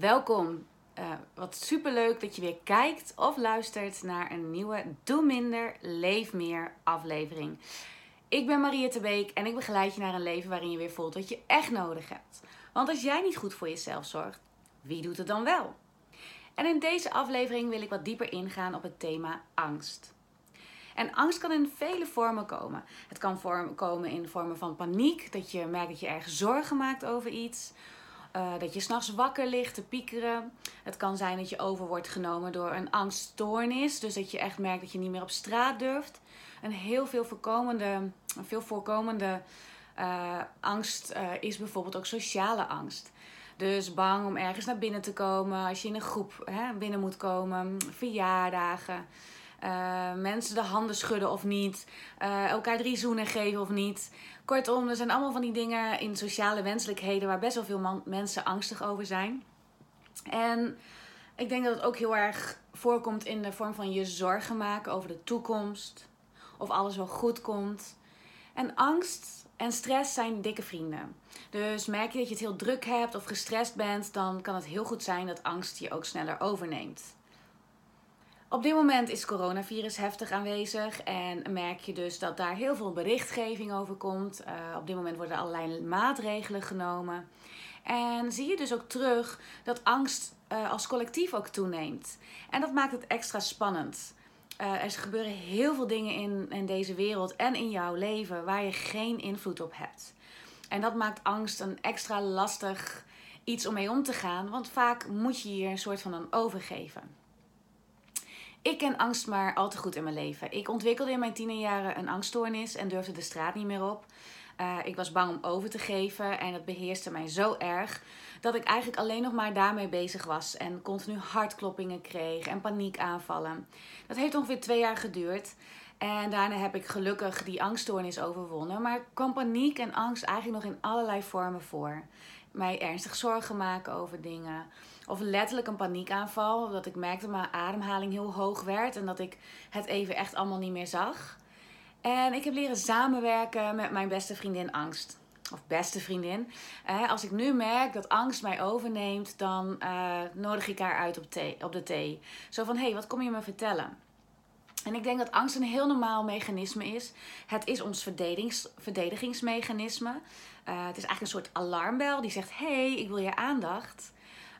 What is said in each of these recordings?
Welkom. Uh, wat superleuk dat je weer kijkt of luistert naar een nieuwe Doe Minder, Leef Meer aflevering. Ik ben Mariette Beek en ik begeleid je naar een leven waarin je weer voelt wat je echt nodig hebt. Want als jij niet goed voor jezelf zorgt, wie doet het dan wel? En in deze aflevering wil ik wat dieper ingaan op het thema angst. En angst kan in vele vormen komen. Het kan vorm, komen in vormen van paniek, dat je merkt dat je erg zorgen maakt over iets. Uh, dat je s'nachts wakker ligt te piekeren. Het kan zijn dat je over wordt genomen door een angststoornis. Dus dat je echt merkt dat je niet meer op straat durft. Een heel veel voorkomende, een veel voorkomende uh, angst uh, is bijvoorbeeld ook sociale angst. Dus bang om ergens naar binnen te komen. Als je in een groep hè, binnen moet komen. Verjaardagen. Uh, mensen de handen schudden of niet. Uh, elkaar drie zoenen geven of niet. Kortom, er zijn allemaal van die dingen in sociale wenselijkheden waar best wel veel mensen angstig over zijn. En ik denk dat het ook heel erg voorkomt in de vorm van je zorgen maken over de toekomst. Of alles wel goed komt. En angst en stress zijn dikke vrienden. Dus merk je dat je het heel druk hebt of gestrest bent, dan kan het heel goed zijn dat angst je ook sneller overneemt. Op dit moment is coronavirus heftig aanwezig en merk je dus dat daar heel veel berichtgeving over komt. Uh, op dit moment worden allerlei maatregelen genomen. En zie je dus ook terug dat angst uh, als collectief ook toeneemt. En dat maakt het extra spannend. Uh, er gebeuren heel veel dingen in, deze wereld en in jouw leven waar je geen invloed op hebt. En dat maakt angst een extra lastig iets om mee om te gaan, want vaak moet je je een soort van een overgeven. Ik ken angst maar al te goed in mijn leven. Ik ontwikkelde in mijn tienerjaren een angststoornis en durfde de straat niet meer op. Uh, ik was bang om over te geven en dat beheerste mij zo erg dat ik eigenlijk alleen nog maar daarmee bezig was en continu hartkloppingen kreeg en paniekaanvallen. Dat heeft ongeveer twee jaar geduurd. En daarna heb ik gelukkig die angststoornis overwonnen. Maar kwam paniek en angst eigenlijk nog in allerlei vormen voor. Mij ernstig zorgen maken over dingen. Of letterlijk een paniekaanval. Dat ik merkte dat mijn ademhaling heel hoog werd. En dat ik het even echt allemaal niet meer zag. En ik heb leren samenwerken met mijn beste vriendin Angst. Of beste vriendin. als ik nu merk dat angst mij overneemt, dan uh, nodig ik haar uit op, thee, op de thee. Zo van, hé, hey, wat kom je me vertellen? En ik denk dat angst een heel normaal mechanisme is. Het is ons verdedigings, verdedigingsmechanisme. Uh, het is eigenlijk een soort alarmbel die zegt: hé, hey, ik wil je aandacht.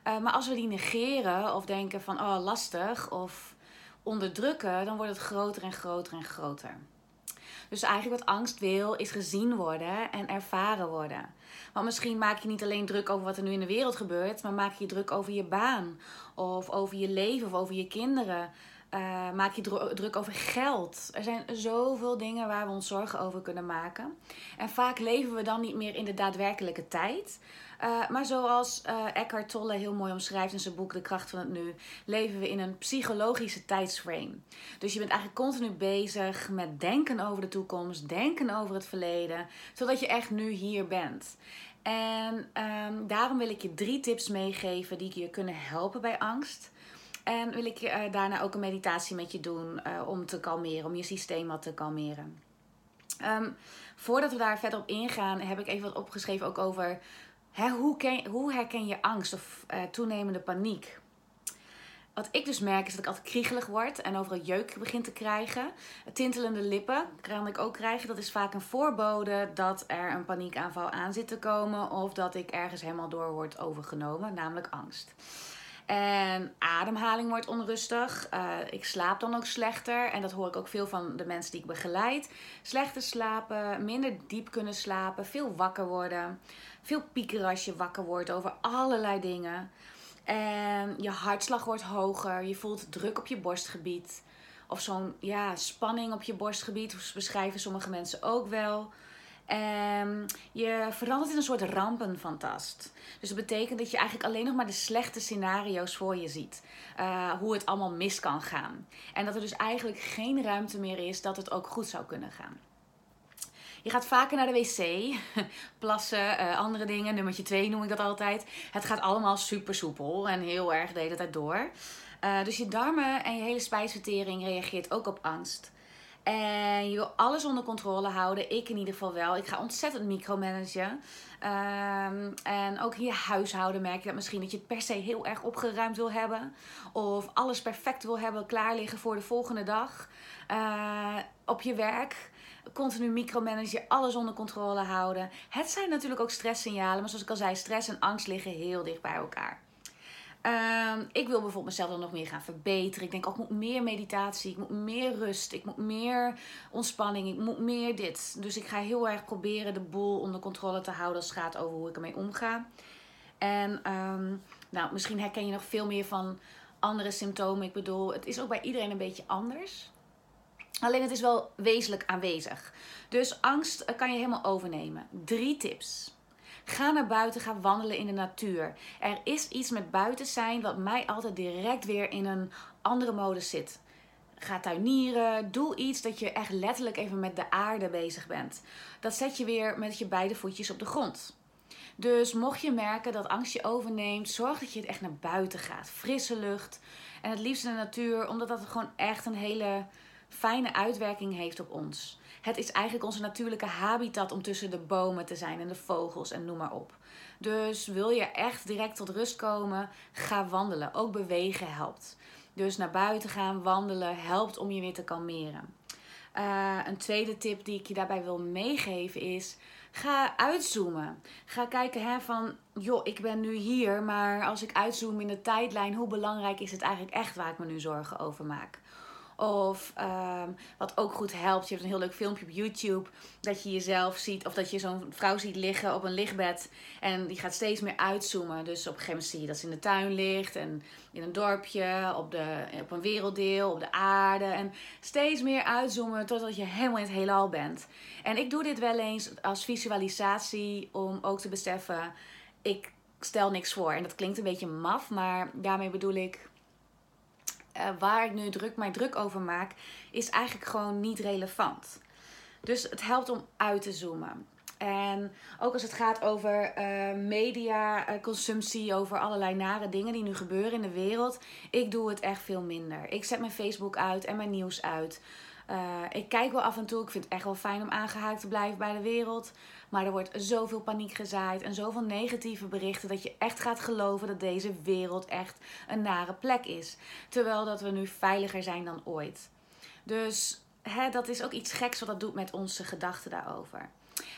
Uh, maar als we die negeren of denken van oh lastig of onderdrukken, dan wordt het groter en groter en groter. Dus eigenlijk wat angst wil, is gezien worden en ervaren worden. Want misschien maak je niet alleen druk over wat er nu in de wereld gebeurt, maar maak je druk over je baan, of over je leven, of over je kinderen. Uh, maak je druk over geld. Er zijn zoveel dingen waar we ons zorgen over kunnen maken. En vaak leven we dan niet meer in de daadwerkelijke tijd. Uh, maar zoals uh, Eckhart Tolle heel mooi omschrijft in zijn boek De Kracht van het Nu, leven we in een psychologische tijdsframe. Dus je bent eigenlijk continu bezig met denken over de toekomst, denken over het verleden, zodat je echt nu hier bent. En um, daarom wil ik je drie tips meegeven die je kunnen helpen bij angst. En wil ik uh, daarna ook een meditatie met je doen uh, om te kalmeren, om je systeem wat te kalmeren. Um, voordat we daar verder op ingaan, heb ik even wat opgeschreven ook over hè, hoe, hoe herken je angst of uh, toenemende paniek. Wat ik dus merk is dat ik altijd kriegelig word en overal jeuk begin te krijgen. Tintelende lippen kan ik ook krijgen. Dat is vaak een voorbode dat er een paniekaanval aan zit te komen of dat ik ergens helemaal door word overgenomen, namelijk angst. En ademhaling wordt onrustig. Uh, ik slaap dan ook slechter. En dat hoor ik ook veel van de mensen die ik begeleid. Slechter slapen, minder diep kunnen slapen, veel wakker worden. Veel piekeren als je wakker wordt over allerlei dingen. En je hartslag wordt hoger. Je voelt druk op je borstgebied. Of zo'n ja, spanning op je borstgebied. beschrijven sommige mensen ook wel. En je verandert in een soort rampenfantast. Dus dat betekent dat je eigenlijk alleen nog maar de slechte scenario's voor je ziet. Uh, hoe het allemaal mis kan gaan. En dat er dus eigenlijk geen ruimte meer is dat het ook goed zou kunnen gaan. Je gaat vaker naar de wc, plassen, uh, andere dingen. Nummertje 2 noem ik dat altijd. Het gaat allemaal super soepel en heel erg de hele tijd door. Uh, dus je darmen en je hele spijsvertering reageert ook op angst. En je wil alles onder controle houden. Ik in ieder geval wel. Ik ga ontzettend micromanagen. Um, en ook in je huishouden merk je dat misschien dat je het per se heel erg opgeruimd wil hebben. Of alles perfect wil hebben, klaar liggen voor de volgende dag. Uh, op je werk continu micromanagen, alles onder controle houden. Het zijn natuurlijk ook stresssignalen, maar zoals ik al zei, stress en angst liggen heel dicht bij elkaar. Ehm, ik wil bijvoorbeeld mezelf dan nog meer gaan verbeteren. Ik denk ook, ik moet meer meditatie, ik moet meer rust, ik moet meer ontspanning, ik moet meer dit. Dus ik ga heel erg proberen de boel onder controle te houden als het gaat over hoe ik ermee omga. En ehm, nou, misschien herken je nog veel meer van andere symptomen. Ik bedoel, het is ook bij iedereen een beetje anders. Alleen het is wel wezenlijk aanwezig. Dus angst kan je helemaal overnemen. Drie tips. Ga naar buiten, ga wandelen in de natuur. Er is iets met buiten zijn wat mij altijd direct weer in een andere modus zit. Ga tuinieren, doe iets dat je echt letterlijk even met de aarde bezig bent. Dat zet je weer met je beide voetjes op de grond. Dus mocht je merken dat angst je overneemt, zorg dat je het echt naar buiten gaat. Frisse lucht en het liefst in de natuur, omdat dat gewoon echt een hele fijne uitwerking heeft op ons. Het is eigenlijk onze natuurlijke habitat om tussen de bomen te zijn en de vogels en noem maar op. Dus wil je echt direct tot rust komen, ga wandelen. Ook bewegen helpt. Dus naar buiten gaan, wandelen helpt om je weer te kalmeren. Uh, een tweede tip die ik je daarbij wil meegeven is: ga uitzoomen. Ga kijken hè, van, joh, ik ben nu hier, maar als ik uitzoom in de tijdlijn, hoe belangrijk is het eigenlijk echt waar ik me nu zorgen over maak? Of um, wat ook goed helpt, je hebt een heel leuk filmpje op YouTube. Dat je jezelf ziet, of dat je zo'n vrouw ziet liggen op een lichtbed. En die gaat steeds meer uitzoomen. Dus op een gegeven moment zie je dat ze in de tuin ligt. En in een dorpje, op, de, op een werelddeel, op de aarde. En steeds meer uitzoomen totdat je helemaal in het heelal bent. En ik doe dit wel eens als visualisatie om ook te beseffen... Ik stel niks voor. En dat klinkt een beetje maf, maar daarmee bedoel ik uh, waar ik nu druk, mijn druk over maak, is eigenlijk gewoon niet relevant. Dus het helpt om uit te zoomen. En ook als het gaat over mediaconsumptie, over allerlei nare dingen die nu gebeuren in de wereld. Ik doe het echt veel minder. Ik zet mijn Facebook uit en mijn nieuws uit. Uh, ik kijk wel af en toe. Ik vind het echt wel fijn om aangehaakt te blijven bij de wereld. Maar er wordt zoveel paniek gezaaid en zoveel negatieve berichten dat je echt gaat geloven dat deze wereld echt een nare plek is. Terwijl dat we nu veiliger zijn dan ooit. Dus hè, dat is ook iets geks wat dat doet met onze gedachten daarover.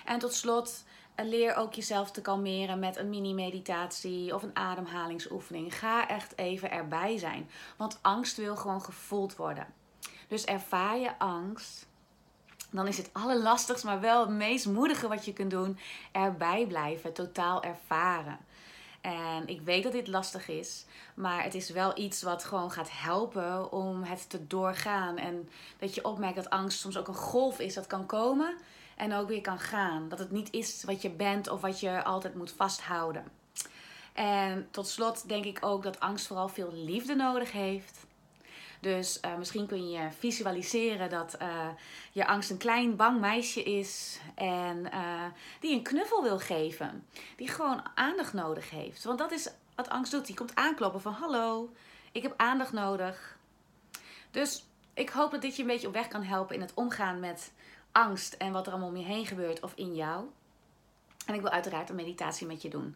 En tot slot, leer ook jezelf te kalmeren met een mini-meditatie of een ademhalingsoefening. Ga echt even erbij zijn. Want angst wil gewoon gevoeld worden. Dus ervaar je angst dan is het allerlastigst, maar wel het meest moedige wat je kunt doen, erbij blijven, totaal ervaren. En ik weet dat dit lastig is, maar het is wel iets wat gewoon gaat helpen om het te doorgaan. En dat je opmerkt dat angst soms ook een golf is dat kan komen en ook weer kan gaan. Dat het niet is wat je bent of wat je altijd moet vasthouden. En tot slot denk ik ook dat angst vooral veel liefde nodig heeft. Dus uh, misschien kun je visualiseren dat uh, je angst een klein bang meisje is en uh, die een knuffel wil geven. Die gewoon aandacht nodig heeft. Want dat is wat angst doet. Die komt aankloppen van hallo, ik heb aandacht nodig. Dus ik hoop dat dit je een beetje op weg kan helpen in het omgaan met angst en wat er allemaal om je heen gebeurt of in jou. En ik wil uiteraard een meditatie met je doen.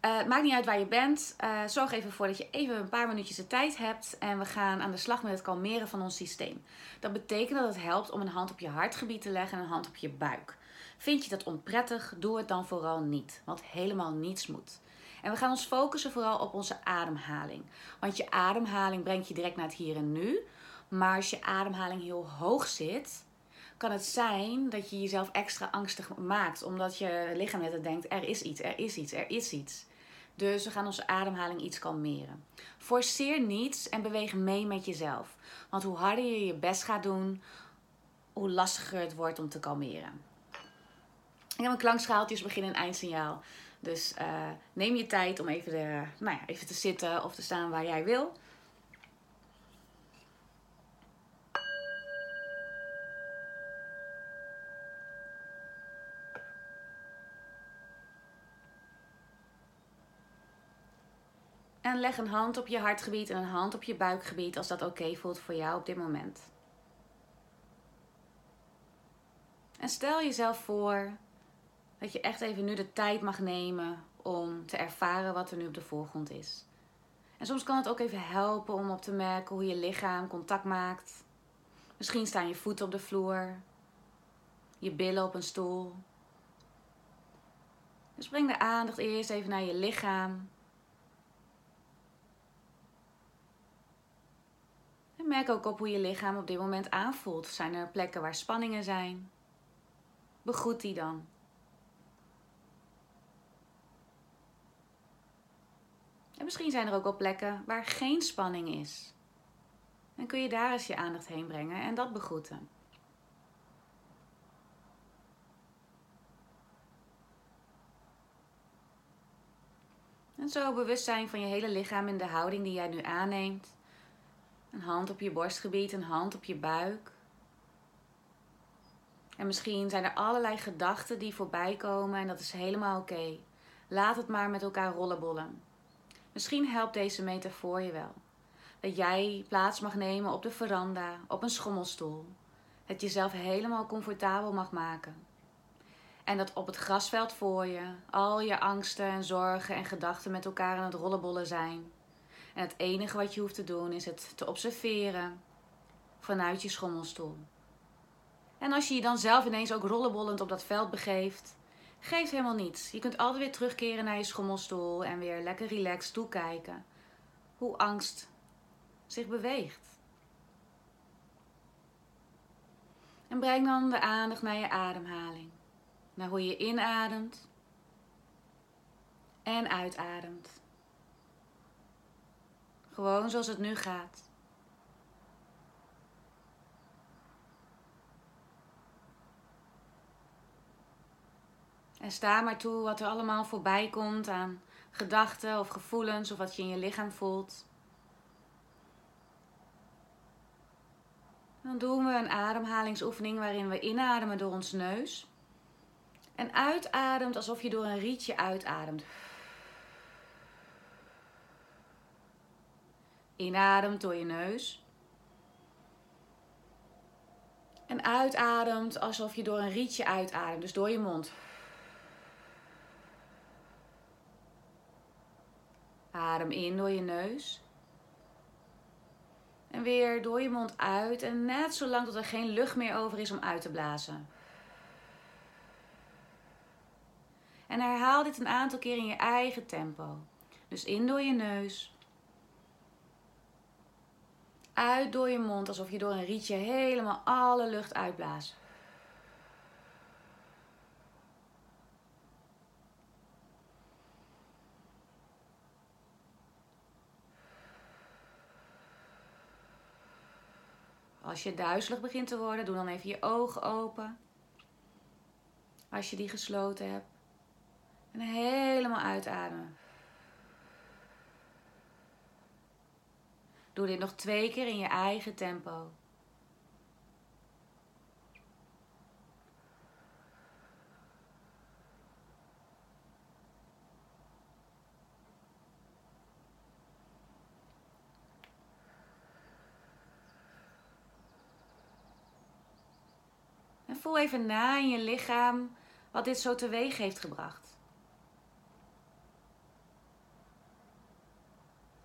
Het maakt niet uit waar je bent. Uh, zorg even voor dat je even een paar minuutjes de tijd hebt. En we gaan aan de slag met het kalmeren van ons systeem. Dat betekent dat het helpt om een hand op je hartgebied te leggen en een hand op je buik. Vind je dat onprettig? Doe het dan vooral niet. Want helemaal niets moet. En we gaan ons focussen vooral op onze ademhaling. Want je ademhaling brengt je direct naar het hier en nu. Maar als je ademhaling heel hoog zit, kan het zijn dat je jezelf extra angstig maakt. Omdat je lichaam net denkt, er is iets, er is iets, er is iets. Dus we gaan onze ademhaling iets kalmeren. Forceer niets en beweeg mee met jezelf. Want hoe harder je je best gaat doen, hoe lastiger het wordt om te kalmeren. Ik heb een klankschaaltje, dus begin en eindsignaal. Dus uh, neem je tijd om even, de, nou ja, even te zitten of te staan waar jij wil. En leg een hand op je hartgebied en een hand op je buikgebied als dat oké voelt voor jou op dit moment. En stel jezelf voor dat je echt even nu de tijd mag nemen om te ervaren wat er nu op de voorgrond is. En soms kan het ook even helpen om op te merken hoe je lichaam contact maakt. Misschien staan je voeten op de vloer, je billen op een stoel. Dus breng de aandacht eerst even naar je lichaam. Merk ook op hoe je lichaam op dit moment aanvoelt. Zijn er plekken waar spanningen zijn? Begroet die dan. En misschien zijn er ook wel plekken waar geen spanning is. En kun je daar eens je aandacht heen brengen en dat begroeten. En zo bewust zijn van je hele lichaam in de houding die jij nu aanneemt. Een hand op je borstgebied, een hand op je buik. En misschien zijn er allerlei gedachten die voorbij komen en dat is helemaal oké. Laat het maar met elkaar rollenbollen. Misschien helpt deze metafoor je wel. Dat jij plaats mag nemen op de veranda, op een schommelstoel. Het jezelf helemaal comfortabel mag maken. En dat op het grasveld voor je al je angsten en zorgen en gedachten met elkaar aan het rollenbollen zijn. En het enige wat je hoeft te doen is het te observeren vanuit je schommelstoel. En als je je dan zelf ineens ook rollenbollend op dat veld begeeft, geeft helemaal niets. Je kunt altijd weer terugkeren naar je schommelstoel en weer lekker relaxed toekijken hoe angst zich beweegt. En breng dan de aandacht naar je ademhaling. Naar hoe je inademt en uitademt. Gewoon zoals het nu gaat. En sta maar toe wat er allemaal voorbij komt aan gedachten of gevoelens of wat je in je lichaam voelt. Dan doen we een ademhalingsoefening waarin we inademen door ons neus. En uitademt alsof je door een rietje uitademt. Inademt door je neus. En uitademt alsof je door een rietje uitademt, dus door je mond. Adem in door je neus. En weer door je mond uit. En net zolang tot er geen lucht meer over is om uit te blazen. En herhaal dit een aantal keer in je eigen tempo. Dus in door je neus. Uit door je mond, alsof je door een rietje helemaal alle lucht uitblaast. Als je duizelig begint te worden, doe dan even je ogen open. Als je die gesloten hebt. En helemaal uitademen. Doe dit nog twee keer in je eigen tempo. En voel even na in je lichaam wat dit zo teweeg heeft gebracht.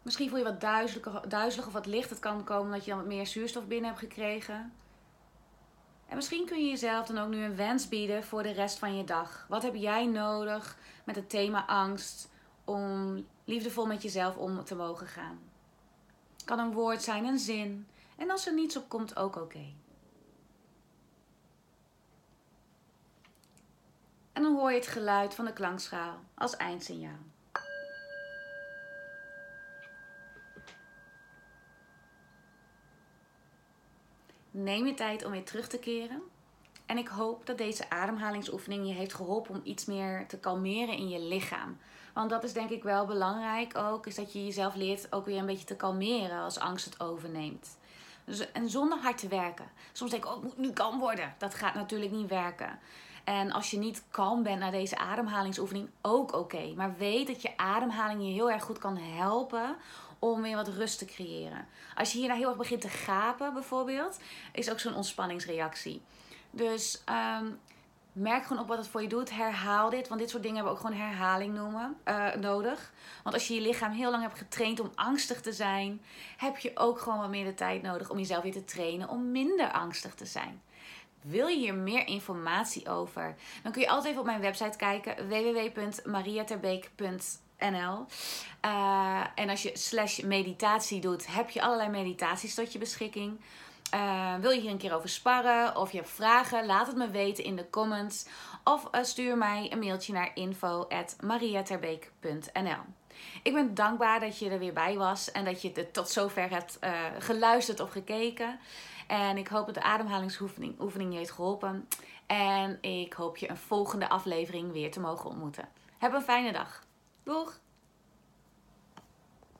Misschien voel je wat duizelig, of wat licht. Het kan komen dat je dan wat meer zuurstof binnen hebt gekregen. En misschien kun je jezelf dan ook nu een wens bieden voor de rest van je dag. Wat heb jij nodig met het thema angst om liefdevol met jezelf om te mogen gaan? Kan een woord zijn, een zin. En als er niets op komt, ook oké. En dan hoor je het geluid van de klankschaal als eindsignaal. Neem je tijd om weer terug te keren. En ik hoop dat deze ademhalingsoefening je heeft geholpen om iets meer te kalmeren in je lichaam. Want dat is denk ik wel belangrijk ook, is dat je jezelf leert ook weer een beetje te kalmeren als angst het overneemt. Dus, en zonder hard te werken. Soms denk ik, oh, ik moet nu kalm worden. Dat gaat natuurlijk niet werken. En als je niet kalm bent na deze ademhalingsoefening, ook oké. Maar weet dat je ademhaling je heel erg goed kan helpen om weer wat rust te creëren. Als je hierna heel erg begint te gapen bijvoorbeeld, is ook zo'n ontspanningsreactie. Dus ehm, merk gewoon op wat het voor je doet. Herhaal dit, want dit soort dingen hebben ook gewoon herhaling noemen, uh, nodig. Want als je je lichaam heel lang hebt getraind om angstig te zijn, heb je ook gewoon wat meer de tijd nodig om jezelf weer te trainen om minder angstig te zijn. Wil je hier meer informatie over? Dan kun je altijd even op mijn website kijken: www.mariaterbeek.nl. Uh, en als je slash meditatie doet, heb je allerlei meditaties tot je beschikking. Uh, wil je hier een keer over sparren of je hebt vragen? Laat het me weten in de comments. Of uh, stuur mij een mailtje naar info.mariaterbeek.nl Ik ben dankbaar dat je er weer bij was en dat je het tot zover hebt geluisterd of gekeken. En ik hoop dat de ademhalingsoefening oefening je heeft geholpen. En ik hoop je een volgende aflevering weer te mogen ontmoeten. Heb een fijne dag. Doeg!